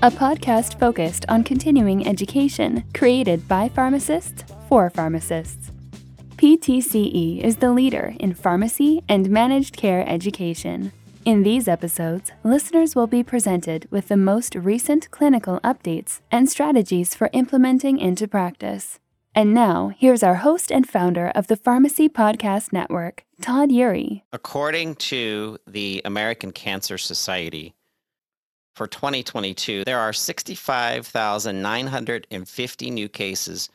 a podcast focused on continuing education created by pharmacists for pharmacists. PTCE is the leader in pharmacy and managed care education. In these episodes, listeners will be presented with the most recent clinical updates and strategies for implementing into practice. And now, here's our host and founder of the Pharmacy Podcast Network, Todd Eury. According to the American Cancer Society, for 2022, there are 65,950 new cases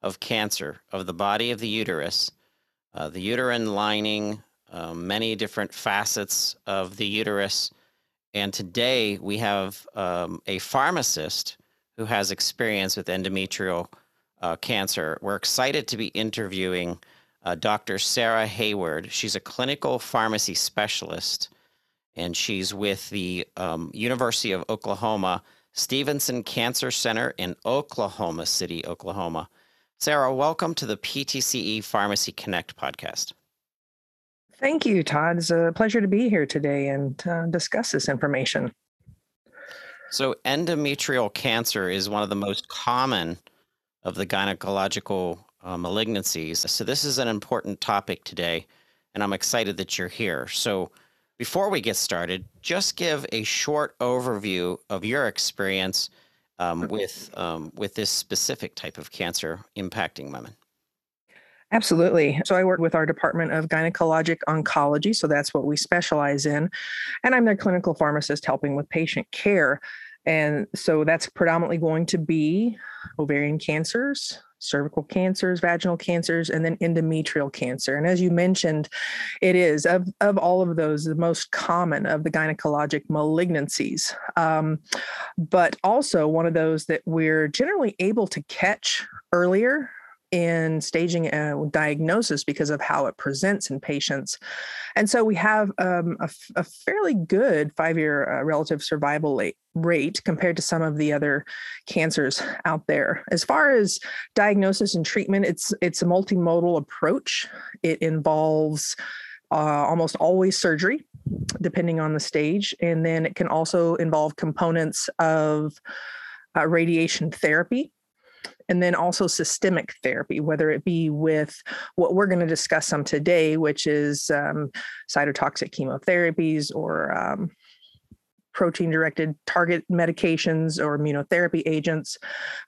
of cancer of the body of the uterus, uh, the uterine lining, uh, many different facets of the uterus. And today we have um, a pharmacist who has experience with endometrial uh, cancer. We're excited to be interviewing uh, Dr. Sarah Hayward. She's a clinical pharmacy specialist, and she's with the um, University of Oklahoma Stephenson Cancer Center in Oklahoma City, Oklahoma. Sarah, welcome to the PTCE Pharmacy Connect podcast. Thank you, Todd. It's a pleasure to be here today and uh, discuss this information. So, endometrial cancer is one of the most common of the gynecological uh, malignancies. So, this is an important topic today, and I'm excited that you're here. So, before we get started, just give a short overview of your experience um, with um, with this specific type of cancer impacting women. Absolutely. So I work with our Department of Gynecologic Oncology. So that's what we specialize in. And I'm their clinical pharmacist helping with patient care. And so that's predominantly going to be ovarian cancers, cervical cancers, vaginal cancers, and then endometrial cancer. And as you mentioned, it is of, of all of those the most common of the gynecologic malignancies, um, but also one of those that we're generally able to catch earlier in staging a diagnosis because of how it presents in patients. And so we have um, a, a, fairly good five year uh, relative survival rate, compared to some of the other cancers out there. As far as diagnosis and treatment, it's, it's a multimodal approach. It involves uh, almost always surgery, depending on the stage. And then it can also involve components of uh, radiation therapy and then also systemic therapy, whether it be with what we're going to discuss some today, which is um, cytotoxic chemotherapies or um, protein directed target medications or immunotherapy agents.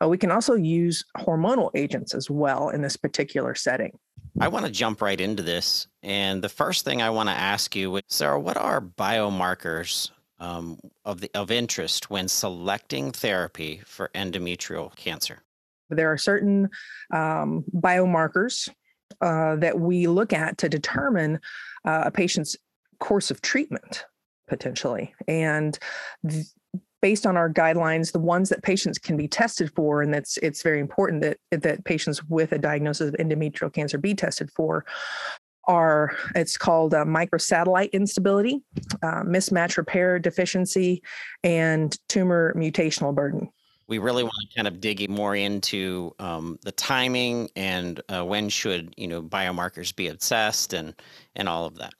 Uh, we can also use hormonal agents as well in this particular setting. I want to jump right into this. And the first thing I want to ask you, Sarah, what are biomarkers um, of, the, of interest when selecting therapy for endometrial cancer? There are certain um, biomarkers uh, that we look at to determine uh, a patient's course of treatment potentially. And th- based on our guidelines, the ones that patients can be tested for, and that's it's very important that that patients with a diagnosis of endometrial cancer be tested for, are it's called uh, microsatellite instability, uh, mismatch repair deficiency, and tumor mutational burden we really want to kind of dig more into um, the timing and uh, when should you know biomarkers be assessed and and all of that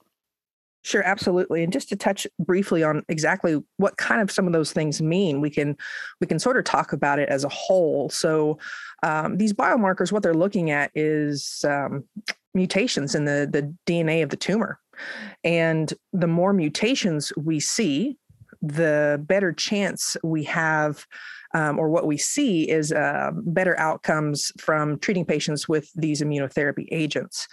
Sure, absolutely. And just to touch briefly on exactly what kind of some of those things mean, we can we can sort of talk about it as a whole. So um, these biomarkers, what they're looking at is um, mutations in the the DNA of the tumor, and the more mutations we see, the better chance we have um, or what we see is uh, better outcomes from treating patients with these immunotherapy agents.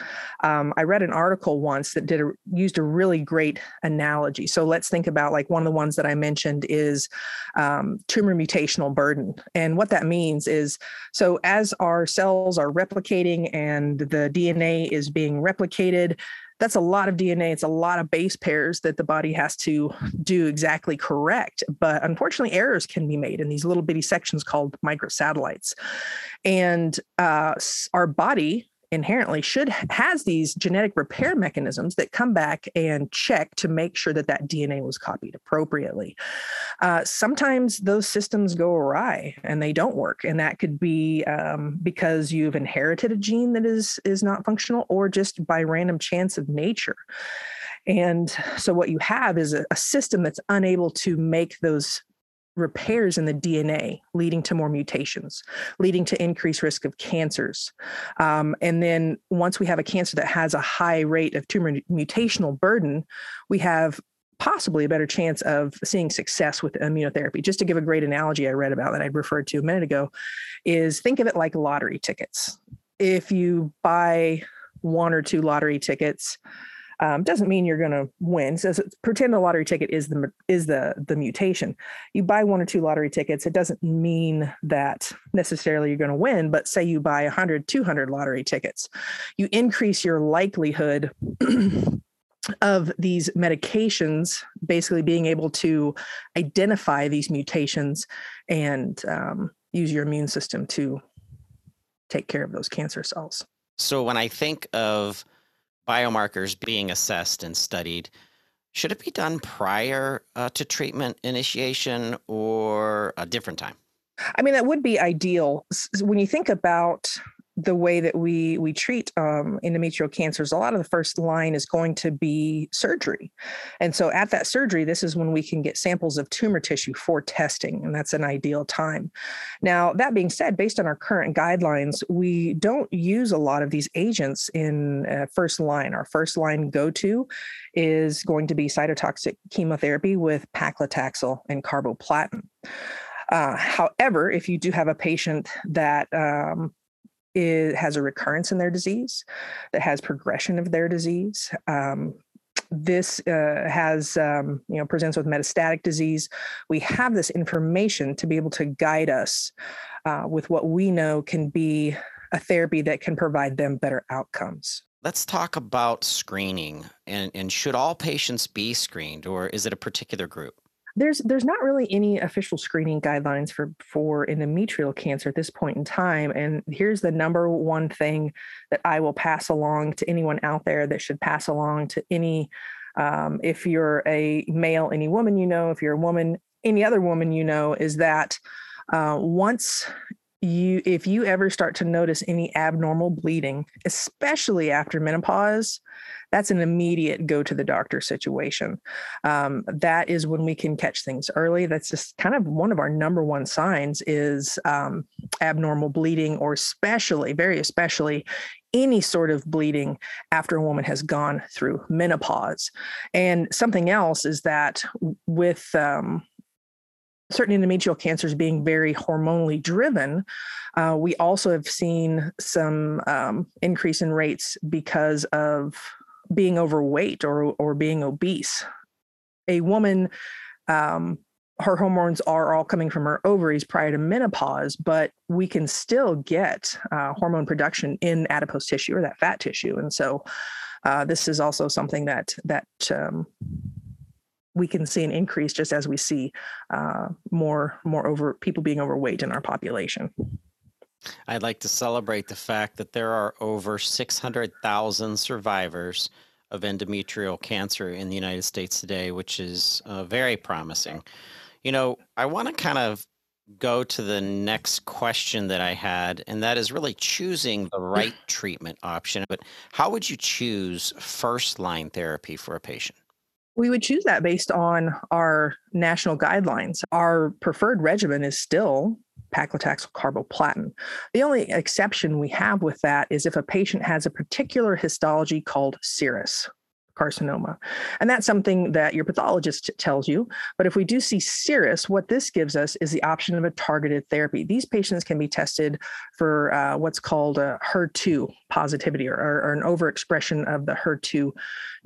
Um, I read an article once that did a, used a really great analogy. So let's think about like one of the ones that I mentioned is um, tumor mutational burden, and what that means is so as our cells are replicating and the DNA is being replicated that's a lot of DNA. It's a lot of base pairs that the body has to do exactly correct. But unfortunately, errors can be made in these little bitty sections called microsatellites. And uh, our body inherently should has these genetic repair mechanisms that come back and check to make sure that that DNA was copied appropriately. Uh, sometimes those systems go awry and they don't work, and that could be um, because you've inherited a gene that is is not functional, or just by random chance of nature. And so, what you have is a, a system that's unable to make those repairs in the DNA, leading to more mutations, leading to increased risk of cancers. Um, and then once we have a cancer that has a high rate of tumor mutational burden, we have possibly a better chance of seeing success with immunotherapy. Just to give a great analogy I read about that I referred to a minute ago, is think of it like lottery tickets. If you buy one or two lottery tickets, um, doesn't mean you're going to win. So pretend the lottery ticket is the is the the mutation. You buy one or two lottery tickets. It doesn't mean that necessarily you're going to win. But say you buy 100, 200 lottery tickets, you increase your likelihood. of these medications basically being able to identify these mutations and um, use your immune system to take care of those cancer cells. So when I think of biomarkers being assessed and studied, should it be done prior uh, to treatment initiation or a different time? I mean, that would be ideal. When you think about the way that we we treat um, endometrial cancers, a lot of the first line is going to be surgery, and so at that surgery, this is when we can get samples of tumor tissue for testing, and that's an ideal time. Now, that being said, based on our current guidelines, we don't use a lot of these agents in uh, first line. Our first line go to is going to be cytotoxic chemotherapy with paclitaxel and carboplatin. Uh, however, if you do have a patient that um, is, has a recurrence in their disease, that has progression of their disease. Um, this uh, has um, you know presents with metastatic disease we have this information to be able to guide us uh, with what we know can be a therapy that can provide them better outcomes let's talk about screening and, and should all patients be screened or is it a particular group there's there's not really any official screening guidelines for for endometrial cancer at this point in time and here's the number one thing that i will pass along to anyone out there that should pass along to any um, if you're a male any woman you know if you're a woman any other woman you know is that uh, once you if you ever start to notice any abnormal bleeding especially after menopause that's an immediate go to the doctor situation. Um, that is when we can catch things early. That's just kind of one of our number one signs is um, abnormal bleeding or especially very especially any sort of bleeding after a woman has gone through menopause. And something else is that with um, certain endometrial cancers being very hormonally driven, uh, we also have seen some um, increase in rates because of being overweight or or being obese. A woman, um, her hormones are all coming from her ovaries prior to menopause, but we can still get uh, hormone production in adipose tissue or that fat tissue, and so. Uh, this is also something that that um, we can see an increase just as we see uh, more more over people being overweight in our population. I'd like to celebrate the fact that there are over 600,000 survivors of endometrial cancer in the United States today, which is uh, very promising. You know, I want to kind of go to the next question that I had, and that is really choosing the right treatment option. But how would you choose first line therapy for a patient? We would choose that based on our national guidelines. Our preferred regimen is still paclitaxel carboplatin. The only exception we have with that is if a patient has a particular histology called serous carcinoma. And that's something that your pathologist tells you. But if we do see serous, what this gives us is the option of a targeted therapy. These patients can be tested for uh, what's called a HER2 positivity or, or, an overexpression of the HER2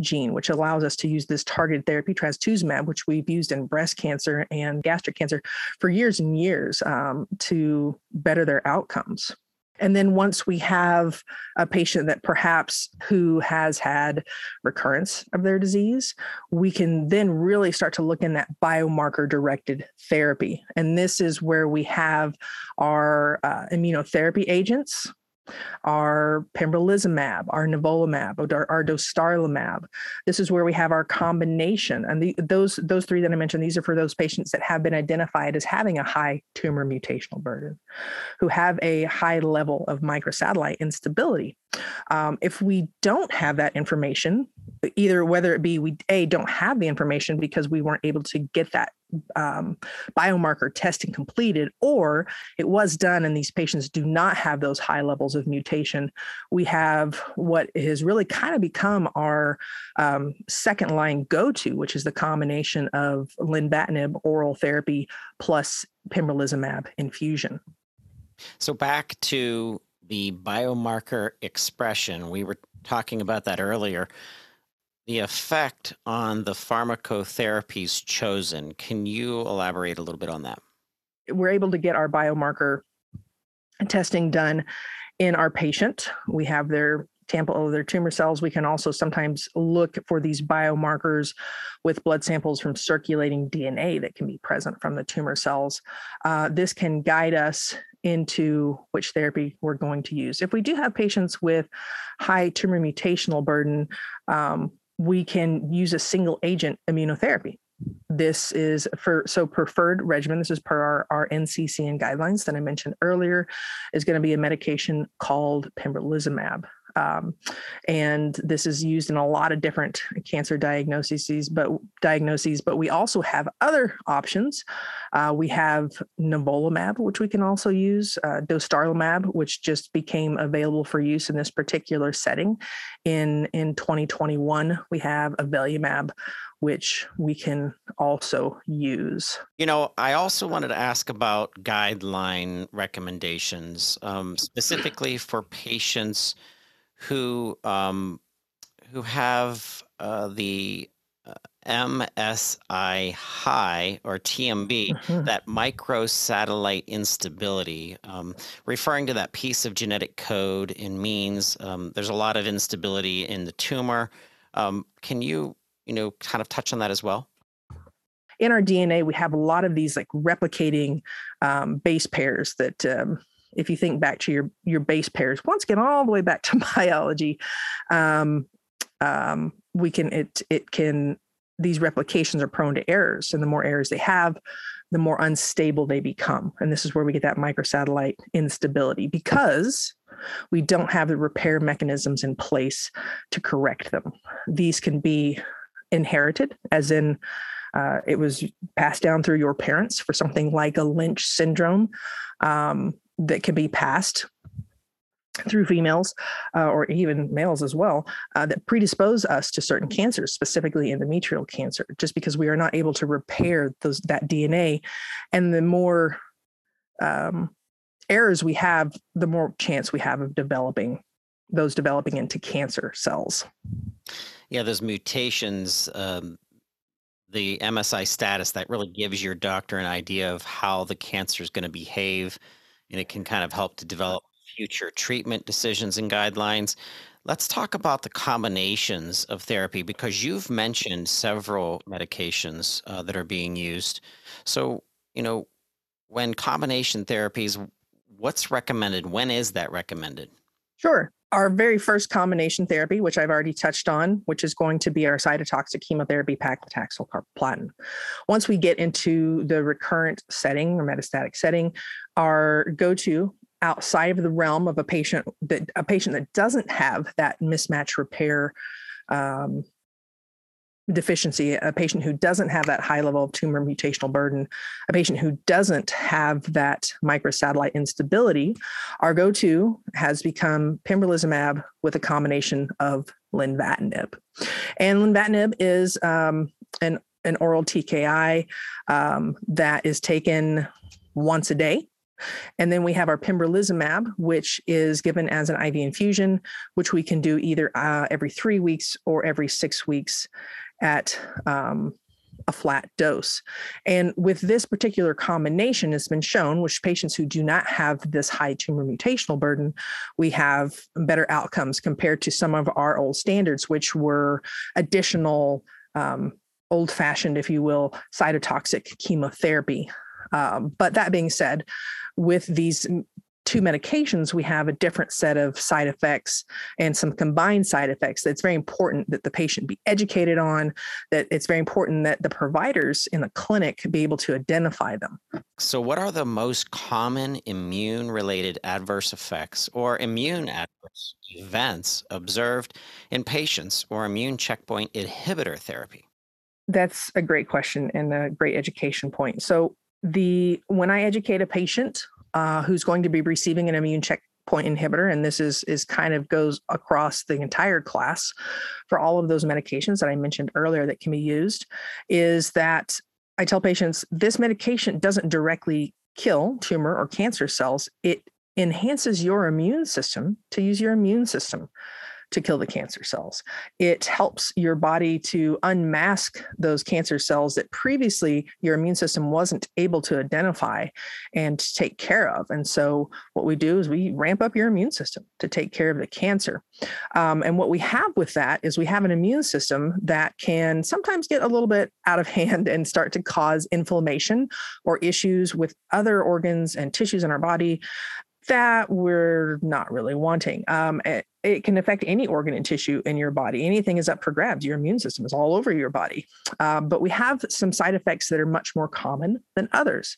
gene, which allows us to use this targeted therapy, trastuzumab, which we've used in breast cancer and gastric cancer for years and years um, to better their outcomes. And then once we have a patient that perhaps who has had recurrence of their disease, we can then really start to look in that biomarker directed therapy. And this is where we have our uh, immunotherapy agents our pembrolizumab, our nivolumab, our, our dostarlimab. This is where we have our combination. And the, those, those three that I mentioned, these are for those patients that have been identified as having a high tumor mutational burden, who have a high level of microsatellite instability. Um, if we don't have that information, either whether it be we a don't have the information because we weren't able to get that um, biomarker testing completed, or it was done and these patients do not have those high levels of mutation, we have what has really kind of become our um, second line go to, which is the combination of lenvatinib oral therapy plus pembrolizumab infusion. So, back to the biomarker expression, we were talking about that earlier the effect on the pharmacotherapies chosen. Can you elaborate a little bit on that? We're able to get our biomarker testing done in our patient. We have their sample of their tumor cells. We can also sometimes look for these biomarkers with blood samples from circulating DNA that can be present from the tumor cells. Uh, this can guide us into which therapy we're going to use. If we do have patients with high tumor mutational burden, um, we can use a single agent immunotherapy. This is for so preferred regimen. This is per our, our NCCN guidelines that I mentioned earlier, is going to be a medication called pembrolizumab. Um, and this is used in a lot of different cancer diagnoses, but diagnoses. But we also have other options. Uh, we have nivolumab, which we can also use, uh, dostarlimab, which just became available for use in this particular setting. In in 2021, we have avelumab, which we can also use. You know, I also wanted to ask about guideline recommendations, um, specifically for patients who um, who have uh, the uh, MSI high or TMB, mm-hmm. that microsatellite instability, um, referring to that piece of genetic code in means um, there's a lot of instability in the tumor. Um, can you, you know, kind of touch on that as well? In our DNA, we have a lot of these like replicating um, base pairs that um, if you think back to your your base pairs once again all the way back to biology um, um, we can it it can these replications are prone to errors and the more errors they have the more unstable they become. And this is where we get that microsatellite instability because we don't have the repair mechanisms in place to correct them. These can be inherited as in uh, it was passed down through your parents for something like a lynch syndrome um, that can be passed through females uh, or even males as well uh, that predispose us to certain cancers specifically endometrial cancer just because we are not able to repair those that dna and the more um, errors we have the more chance we have of developing those developing into cancer cells. Yeah those mutations um, the msi status that really gives your doctor an idea of how the cancer is going to behave and it can kind of help to develop future treatment decisions and guidelines. Let's talk about the combinations of therapy because you've mentioned several medications uh, that are being used. So, you know, when combination therapies, what's recommended? When is that recommended? Sure. Our very first combination therapy, which I've already touched on, which is going to be our cytotoxic chemotherapy paclitaxel carboplatin. Once we get into the recurrent setting or metastatic setting, our go-to outside of the realm of a patient that a patient that doesn't have that mismatch repair um, deficiency, a patient who doesn't have that high level of tumor mutational burden, a patient who doesn't have that microsatellite instability, our go to has become pembrolizumab with a combination of lenvatinib. And lenvatinib is um, an, an oral TKI um, that is taken once a day. And then we have our pembrolizumab, which is given as an IV infusion, which we can do either uh, every three weeks or every six weeks at um, a flat dose. And with this particular combination, it's been shown, which patients who do not have this high tumor mutational burden, we have better outcomes compared to some of our old standards, which were additional um, old fashioned, if you will, cytotoxic chemotherapy. Um, but that being said, with these two medications, we have a different set of side effects and some combined side effects that's very important that the patient be educated on, that it's very important that the providers in the clinic be able to identify them. So, what are the most common immune related adverse effects or immune adverse events observed in patients or immune checkpoint inhibitor therapy? That's a great question and a great education point. So, the when I educate a patient uh, who's going to be receiving an immune checkpoint inhibitor, and this is is kind of goes across the entire class for all of those medications that I mentioned earlier that can be used, is that I tell patients this medication doesn't directly kill tumor or cancer cells. It enhances your immune system to use your immune system to kill the cancer cells. It helps your body to unmask those cancer cells that previously your immune system wasn't able to identify and take care of. And so, what we do is we ramp up your immune system to take care of the cancer. Um, and what we have with that is we have an immune system that can sometimes get a little bit out of hand and start to cause inflammation or issues with other organs and tissues in our body that we're not really wanting. Um, it, it, can affect any organ and tissue in your body. Anything is up for grabs. Your immune system is all over your body. Um, but we have some side effects that are much more common than others.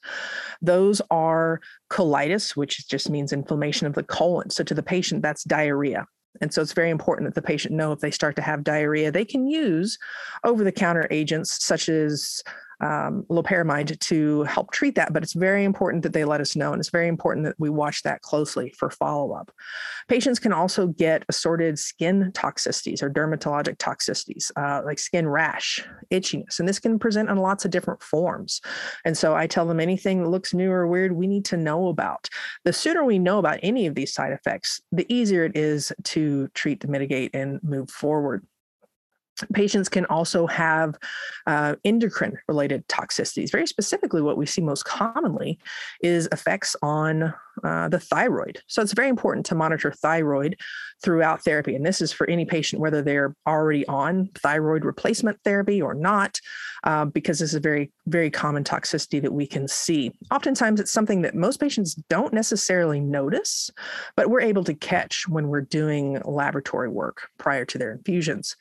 Those are colitis, which just means inflammation of the colon. So to the patient, that's diarrhea. And so it's very important that the patient know if they start to have diarrhea, they can use over the counter agents such as um, loperamide to help treat that. But it's very important that they let us know. And it's very important that we watch that closely for follow up. Patients can also get assorted skin toxicities or dermatologic toxicities, uh, like skin rash, itchiness. And this can present in lots of different forms. And so I tell them anything that looks new or weird, we need to know about. The sooner we know about any of these side effects, the easier it is to treat, to mitigate, and move forward. Patients can also have uh, endocrine related toxicities. Very specifically, what we see most commonly is effects on uh, the thyroid. So it's very important to monitor thyroid throughout therapy. And this is for any patient, whether they're already on thyroid replacement therapy or not, uh, because this is a very, very common toxicity that we can see. Oftentimes, it's something that most patients don't necessarily notice, but we're able to catch when we're doing laboratory work prior to their infusions.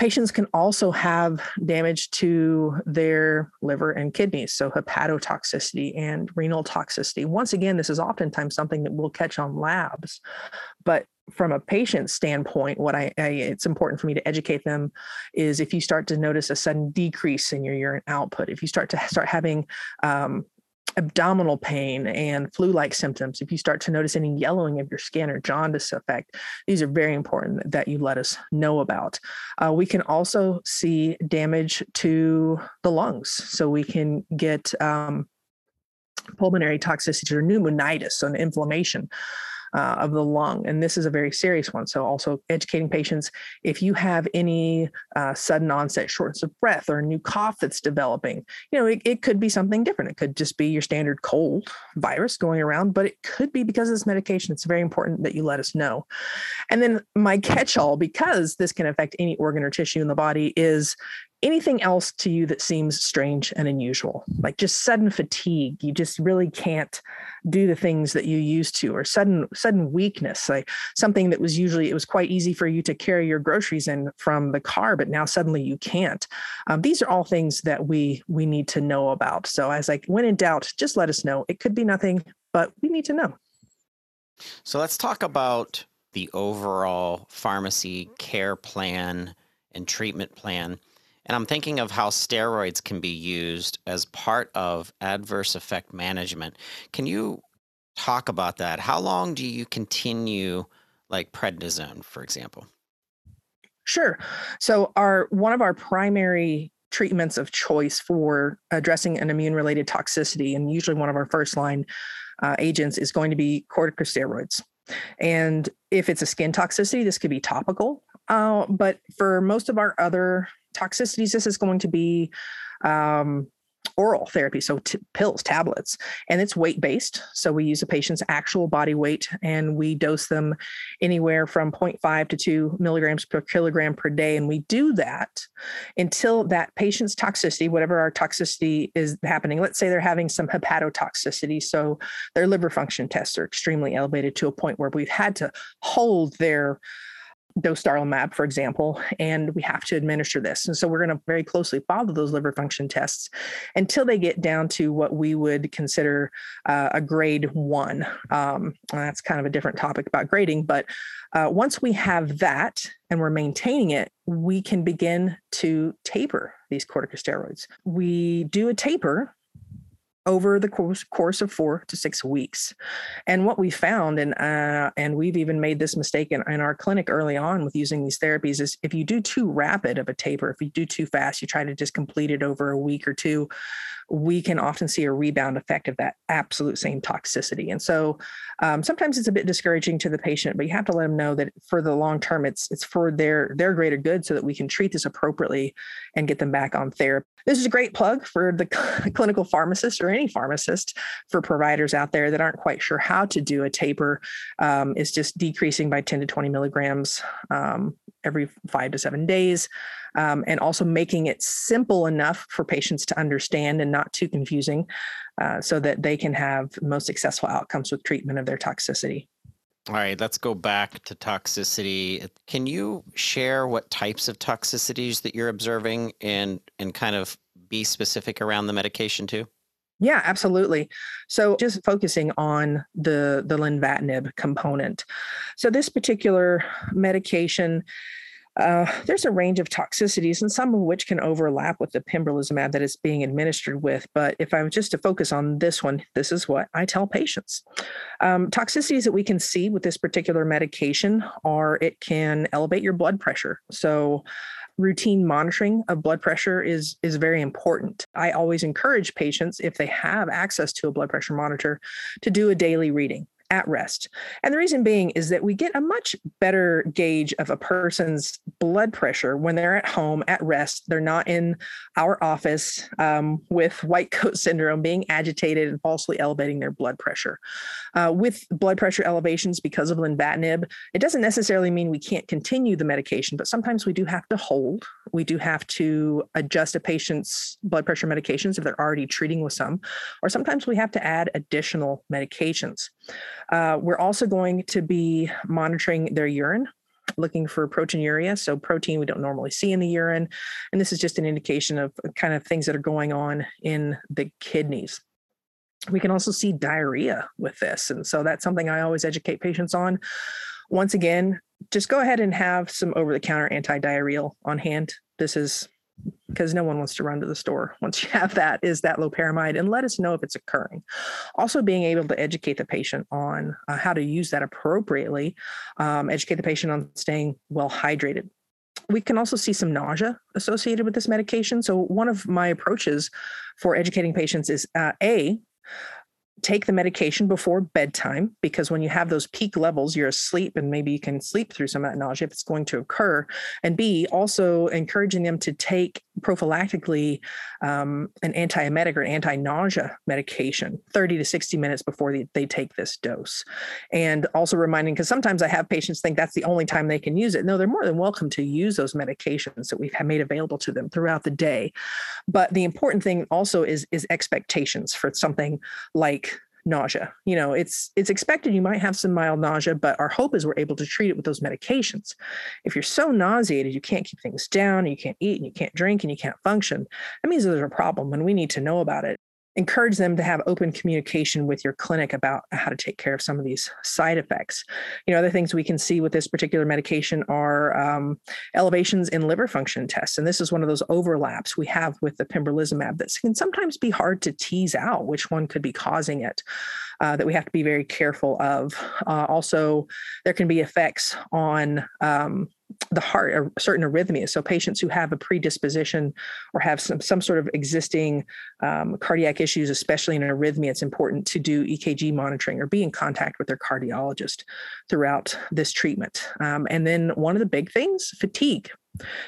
Patients can also have damage to their liver and kidneys, so hepatotoxicity and renal toxicity. Once again, this is oftentimes something that we'll catch on labs, but from a patient standpoint, what I, I, it's important for me to educate them is if you start to notice a sudden decrease in your urine output, if you start to start having um, abdominal pain and flu like symptoms, if you start to notice any yellowing of your skin or jaundice effect, these are very important that you let us know about. Uh, we can also see damage to the lungs. So we can get um, pulmonary toxicity or pneumonitis, so an inflammation uh, of the lung. And this is a very serious one. So, also educating patients if you have any uh, sudden onset shortness of breath or a new cough that's developing, you know, it, it could be something different. It could just be your standard cold virus going around, but it could be because of this medication. It's very important that you let us know. And then, my catch all, because this can affect any organ or tissue in the body, is anything else to you that seems strange and unusual? Like just sudden fatigue. You just really can't do the things that you used to or sudden sudden weakness. Like something that was usually it was quite easy for you to carry your groceries in from the car but now suddenly you can't. Um, these are all things that we we need to know about. So as like when in doubt just let us know. It could be nothing but we need to know. So let's talk about the overall pharmacy care plan and treatment plan and I'm thinking of how steroids can be used as part of adverse effect management. Can you talk about that? How long do you continue like prednisone, for example? Sure. So our one of our primary treatments of choice for addressing an immune related toxicity, and usually one of our first line uh, agents is going to be corticosteroids. And if it's a skin toxicity, this could be topical Uh, but for most of our other toxicities, this is going to be um, oral therapy, so t- pills, tablets, and it's weight based. So we use a patient's actual body weight and we dose them anywhere from 0.5 to 2 milligrams per kilogram per day. And we do that until that patient's toxicity, whatever our toxicity is happening, let's say they're having some hepatotoxicity. So their liver function tests are extremely elevated to a point where we've had to hold their dostarlimab, for example, and we have to administer this. And so we're going to very closely follow those liver function tests until they get down to what we would consider uh, a grade one. Um, that's kind of a different topic about grading, but uh, once we have that and we're maintaining it, we can begin to taper these corticosteroids. We do a taper over the course, course of four to six weeks. And what we found, and uh, and we've even made this mistake in, in our clinic early on with using these therapies, is if you do too rapid of a taper, if you do too fast, you try to just complete it over a week or two, we can often see a rebound effect of that absolute same toxicity. And so um, sometimes it's a bit discouraging to the patient, but you have to let them know that for the long term, it's it's for their their greater good, so that we can treat this appropriately and get them back on therapy. This is a great plug for the clinical pharmacist or any pharmacist for providers out there that aren't quite sure how to do a taper. Um, is just decreasing by 10 to 20 milligrams um, every five to seven days um, and also making it simple enough for patients to understand and not too confusing uh, so that they can have most successful outcomes with treatment of their toxicity. All right, let's go back to toxicity. Can you share what types of toxicities that you're observing and and kind of be specific around the medication too? Yeah, absolutely. So just focusing on the the lenvatinib component. So this particular medication uh, there's a range of toxicities, and some of which can overlap with the pembrolizumab that it's being administered with. But if I'm just to focus on this one, this is what I tell patients. Um, toxicities that we can see with this particular medication are it can elevate your blood pressure. So routine monitoring of blood pressure is is very important. I always encourage patients if they have access to a blood pressure monitor to do a daily reading at rest. And the reason being is that we get a much better gauge of a person's blood pressure when they're at home at rest. They're not in our office um, with white coat syndrome, being agitated and falsely elevating their blood pressure. Uh, with blood pressure elevations because of lenvatinib, it doesn't necessarily mean we can't continue the medication, but sometimes we do have to hold. We do have to adjust a patient's blood pressure medications if they're already treating with some, or sometimes we have to add additional medications. Uh, we're also going to be monitoring their urine looking for proteinuria. So protein we don't normally see in the urine. And this is just an indication of kind of things that are going on in the kidneys. We can also see diarrhea with this. And so that's something I always educate patients on. Once again, just go ahead and have some over the counter anti diarrheal on hand. This is because no one wants to run to the store once you have that is that loperamide and let us know if it's occurring. Also being able to educate the patient on uh, how to use that appropriately um, educate the patient on staying well hydrated. We can also see some nausea associated with this medication. So one of my approaches for educating patients is uh, a take the medication before bedtime because when you have those peak levels, you're asleep and maybe you can sleep through some of that nausea if it's going to occur. And B, also encouraging them to take prophylactically um, an antiemetic or anti nausea medication 30 to 60 minutes before they, they take this dose. And also reminding, because sometimes I have patients think that's the only time they can use it. No, they're more than welcome to use those medications that we've made available to them throughout the day. But the important thing also is, is expectations for something like nausea. You know, it's it's expected you might have some mild nausea, but our hope is we're able to treat it with those medications. If you're so nauseated, you can't keep things down, you can't eat and you can't drink and you can't function, that means there's a problem and we need to know about it encourage them to have open communication with your clinic about how to take care of some of these side effects. You know, other things we can see with this particular medication are um, elevations in liver function tests. And this is one of those overlaps we have with the pembrolizumab that can sometimes be hard to tease out which one could be causing it. Uh, that we have to be very careful of. Uh, also, there can be effects on um, the heart certain arrhythmias. So patients who have a predisposition or have some some sort of existing um, cardiac issues, especially in an arrhythmia, it's important to do EKG monitoring or be in contact with their cardiologist throughout this treatment. Um, and then one of the big things, fatigue.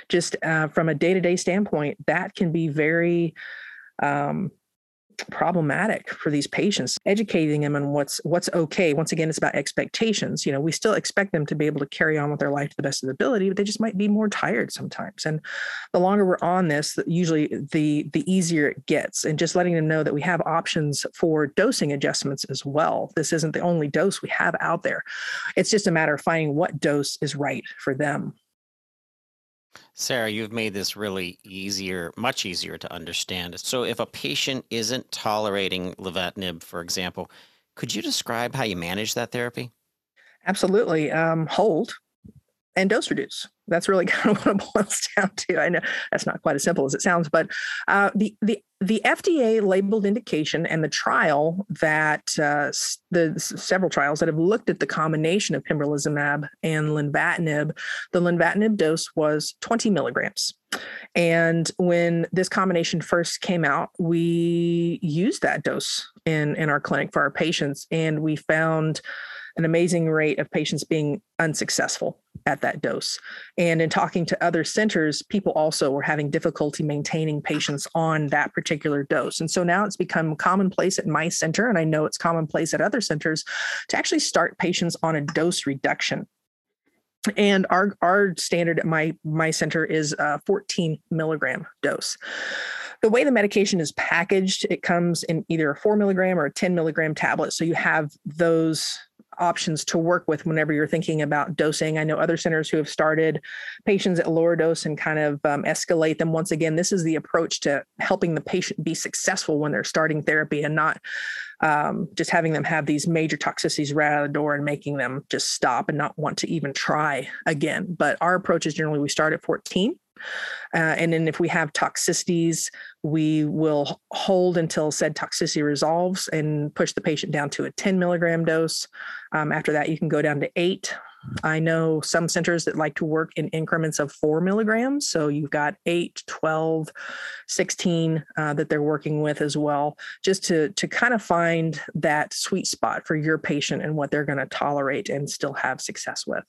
Just uh, from a day to day standpoint, that can be very um, problematic for these patients educating them on what's what's okay. Once again it's about expectations. You know we still expect them to be able to carry on with their life to the best of their ability but they just might be more tired sometimes. And the longer we're on this usually the the easier it gets. And just letting them know that we have options for dosing adjustments as well. This isn't the only dose we have out there. It's just a matter of finding what dose is right for them Sarah, you've made this really easier, much easier to understand. So, if a patient isn't tolerating lenvatinib, for example, could you describe how you manage that therapy? Absolutely. Um, hold and dose reduce. That's really kind of what it boils down to. I know that's not quite as simple as it sounds, but uh, the the the FDA labeled indication and the trial that uh, the several trials that have looked at the combination of pembrolizumab and lenvatinib, the lenvatinib dose was 20 milligrams. And when this combination first came out, we used that dose in in our clinic for our patients, and we found an amazing rate of patients being unsuccessful at that dose. And in talking to other centers, people also were having difficulty maintaining patients on that particular dose. And so now it's become commonplace at my center, and I know it's commonplace at other centers to actually start patients on a dose reduction. And our our standard at my my center is a 14 milligram dose the way the medication is packaged, it comes in either a four milligram or a 10 milligram tablet. So you have those options to work with whenever you're thinking about dosing. I know other centers who have started patients at lower dose and kind of um, escalate them. Once again, this is the approach to helping the patient be successful when they're starting therapy and not um, just having them have these major toxicities right out of the door and making them just stop and not want to even try again. But our approach is generally we start at 14 uh, and then if we have toxicities, we will hold until said toxicity resolves and push the patient down to a 10 milligram dose. Um, after that, you can go down to eight. I know some centers that like to work in increments of four milligrams. So you've got 8, 12, 16 uh, that they're working with as well, just to, to kind of find that sweet spot for your patient and what they're going to tolerate and still have success with.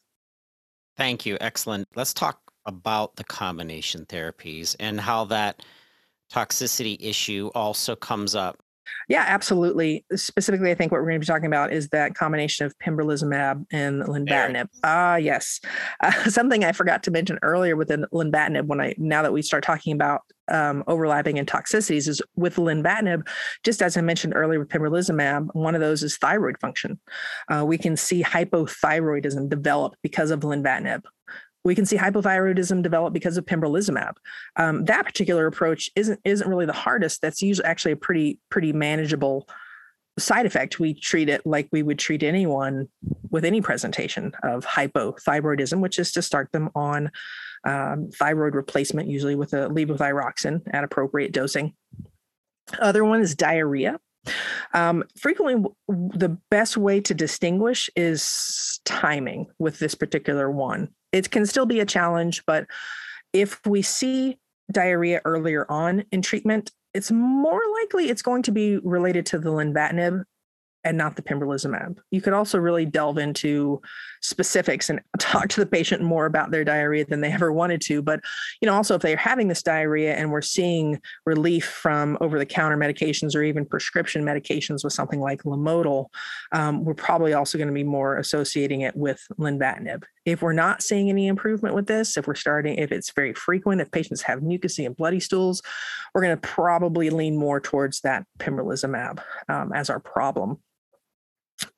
Thank you. Excellent. Let's talk about the combination therapies and how that toxicity issue also comes up. Yeah, absolutely. Specifically, I think what we're going to be talking about is that combination of pembrolizumab and lenvatinib. Ah, uh, yes. Uh, something I forgot to mention earlier with lenvatinib when I now that we start talking about um, overlapping and toxicities is with lenvatinib, just as I mentioned earlier with pembrolizumab, one of those is thyroid function. Uh, we can see hypothyroidism develop because of lenvatinib we can see hypothyroidism develop because of pembrolizumab. Um, that particular approach isn't isn't really the hardest. That's usually actually a pretty pretty manageable side effect. We treat it like we would treat anyone with any presentation of hypothyroidism, which is to start them on um, thyroid replacement, usually with a levothyroxine at appropriate dosing. Other one is diarrhea. Um, frequently, the best way to distinguish is timing with this particular one. It can still be a challenge, but if we see diarrhea earlier on in treatment, it's more likely it's going to be related to the lenvatinib and not the pembrolizumab. You could also really delve into specifics and talk to the patient more about their diarrhea than they ever wanted to. But you know, also if they're having this diarrhea and we're seeing relief from over-the-counter medications or even prescription medications with something like Lomotil, um, we're probably also going to be more associating it with lenvatinib. If we're not seeing any improvement with this, if we're starting, if it's very frequent, if patients have mucousy and bloody stools, we're going to probably lean more towards that pembrolizumab um, as our problem.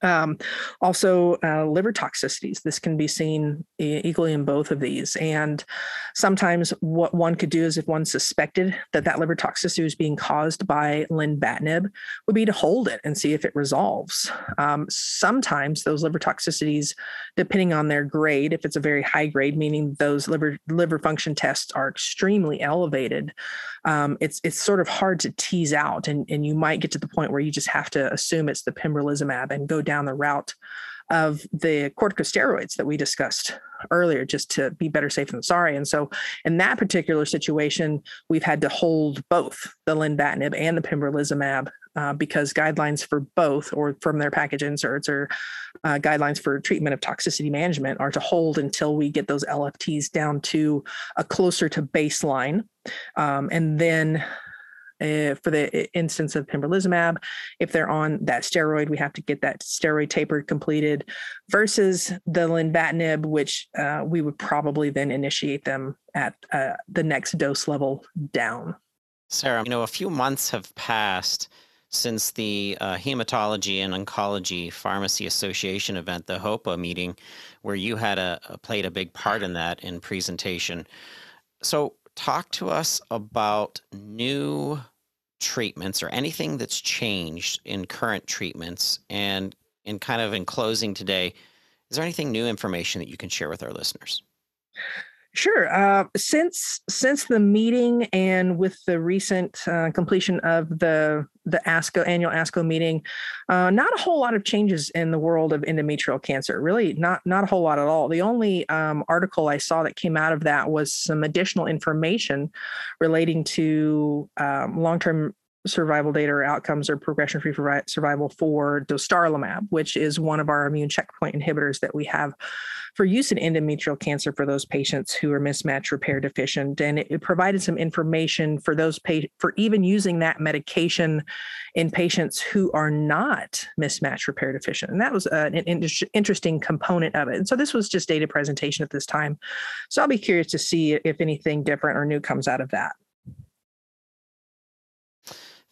Um, also, uh, liver toxicities. This can be seen equally in both of these. And sometimes, what one could do is, if one suspected that that liver toxicity was being caused by lenvatinib, would be to hold it and see if it resolves. Um, sometimes those liver toxicities, depending on their grade, if it's a very high grade, meaning those liver liver function tests are extremely elevated, um, it's it's sort of hard to tease out, and and you might get to the point where you just have to assume it's the pembrolizumab and go down the route of the corticosteroids that we discussed earlier just to be better safe than sorry. And so in that particular situation, we've had to hold both the lenvatinib and the pembrolizumab uh, because guidelines for both or from their package inserts or uh, guidelines for treatment of toxicity management are to hold until we get those LFTs down to a closer to baseline. Um, and then uh, for the instance of pembrolizumab, if they're on that steroid, we have to get that steroid taper completed versus the lenvatinib, which uh, we would probably then initiate them at uh, the next dose level down. Sarah, you know, a few months have passed since the uh, Hematology and Oncology Pharmacy Association event, the HOPA meeting, where you had a, a played a big part in that in presentation. So talk to us about new treatments or anything that's changed in current treatments? And in kind of in closing today is there anything new information that you can share with our listeners Sure. Uh, since since the meeting and with the recent uh, completion of the the ASCO annual ASCO meeting, uh, not a whole lot of changes in the world of endometrial cancer. Really, not not a whole lot at all. The only um, article I saw that came out of that was some additional information relating to um, long term survival data or outcomes or progression free survival for dostarlimab, which is one of our immune checkpoint inhibitors that we have for use in endometrial cancer for those patients who are mismatch repair deficient. And it, it provided some information for those patients for even using that medication in patients who are not mismatch repair deficient. And that was uh, an interesting component of it. And so this was just data presentation at this time. So I'll be curious to see if anything different or new comes out of that.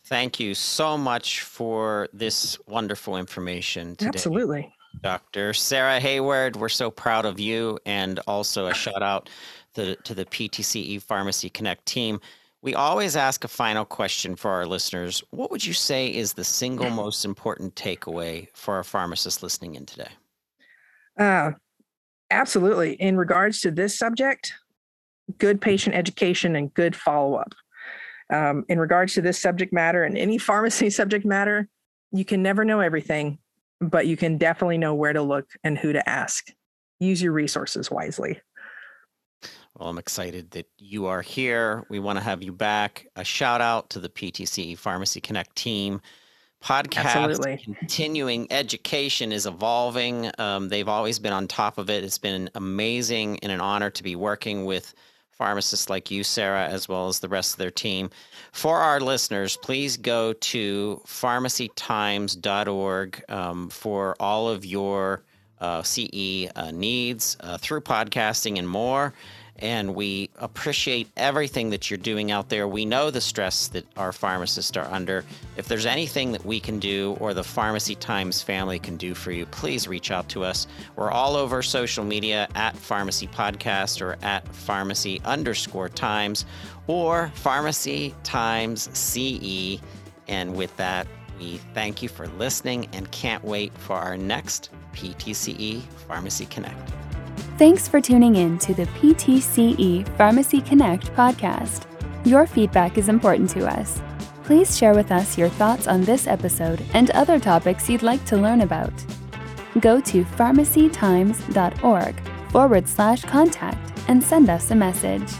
Thank you so much for this wonderful information today. Absolutely. Dr. Sarah Hayward, we're so proud of you and also a shout out to, to the PTCE Pharmacy Connect team. We always ask a final question for our listeners. What would you say is the single most important takeaway for our pharmacists listening in today? Uh, absolutely. In regards to this subject, good patient education and good follow up um, in regards to this subject matter and any pharmacy subject matter, you can never know everything, but you can definitely know where to look and who to ask. Use your resources wisely. Well, I'm excited that you are here. We want to have you back. A shout out to the PTC Pharmacy Connect team. Podcast Absolutely. continuing education is evolving. Um, they've always been on top of it. It's been amazing and an honor to be working with pharmacists like you, Sarah, as well as the rest of their team. For our listeners, please go to pharmacytimes.org um, for all of your uh, CE uh, needs uh, through podcasting and more and we appreciate everything that you're doing out there. We know the stress that our pharmacists are under. If there's anything that we can do or the Pharmacy Times family can do for you, please reach out to us. We're all over social media at Pharmacy Podcast or at Pharmacy underscore Times or Pharmacy Times CE. And with that, we thank you for listening and can't wait for our next PTCE Pharmacy Connect. Thanks for tuning in to the PTCE Pharmacy Connect podcast. Your feedback is important to us. Please share with us your thoughts on this episode and other topics you'd like to learn about. Go to pharmacytimes.org forward slash contact and send us a message.